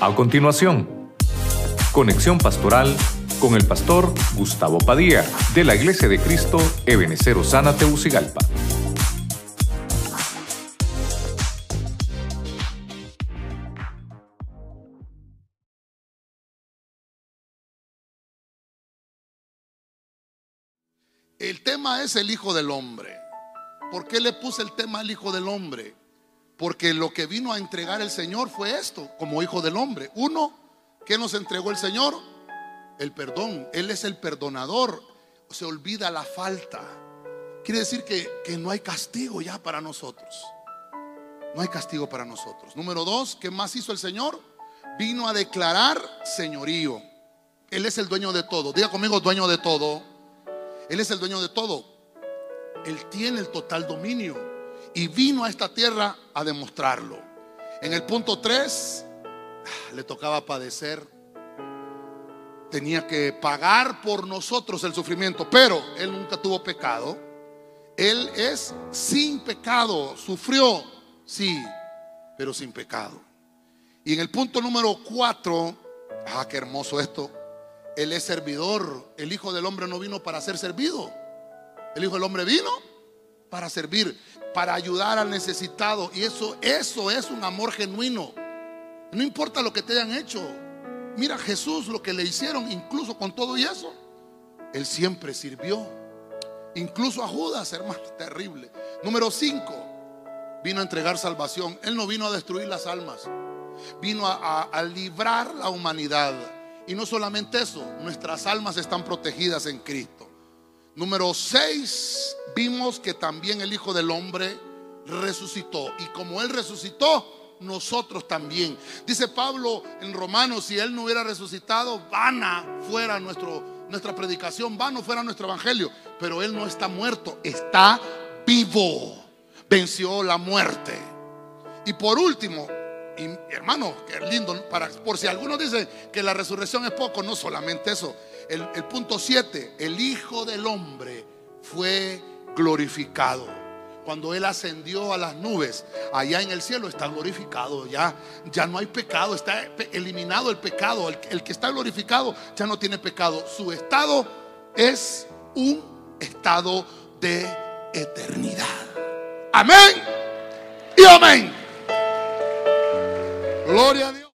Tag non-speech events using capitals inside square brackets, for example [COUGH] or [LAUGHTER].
A continuación, conexión pastoral con el pastor Gustavo Padilla de la Iglesia de Cristo Ebenecer Osana Teucigalpa. El tema es el Hijo del Hombre. ¿Por qué le puse el tema al Hijo del Hombre? Porque lo que vino a entregar el Señor fue esto, como Hijo del Hombre. Uno, ¿qué nos entregó el Señor? El perdón. Él es el perdonador. Se olvida la falta. Quiere decir que, que no hay castigo ya para nosotros. No hay castigo para nosotros. Número dos, ¿qué más hizo el Señor? Vino a declarar señorío. Él es el dueño de todo. Diga conmigo, dueño de todo. Él es el dueño de todo. Él tiene el total dominio y vino a esta tierra a demostrarlo. En el punto 3 ah, le tocaba padecer, tenía que pagar por nosotros el sufrimiento, pero él nunca tuvo pecado. Él es sin pecado, sufrió, sí, pero sin pecado. Y en el punto número 4, ah, qué hermoso esto, él es servidor. El Hijo del Hombre no vino para ser servido. El Hijo del Hombre vino para servir, para ayudar al necesitado. Y eso, eso es un amor genuino. No importa lo que te hayan hecho. Mira Jesús lo que le hicieron, incluso con todo y eso. Él siempre sirvió. Incluso a Judas, hermano, [LAUGHS] terrible. Número 5, vino a entregar salvación. Él no vino a destruir las almas. Vino a, a librar la humanidad. Y no solamente eso, nuestras almas están protegidas en Cristo. Número 6, vimos que también el Hijo del Hombre resucitó. Y como Él resucitó, nosotros también. Dice Pablo en Romanos, si Él no hubiera resucitado, vana fuera nuestra predicación, vano fuera nuestro evangelio. Pero Él no está muerto, está vivo. Venció la muerte. Y por último, y hermano, qué lindo, para, por si algunos dicen que la resurrección es poco, no solamente eso. El, punto 7, el Hijo del Hombre fue glorificado. Cuando Él ascendió a las nubes, allá en el cielo está glorificado. Ya, ya no hay pecado, está eliminado el pecado. El que está glorificado ya no tiene pecado. Su estado es un estado de eternidad. Amén y amén. Gloria a Dios.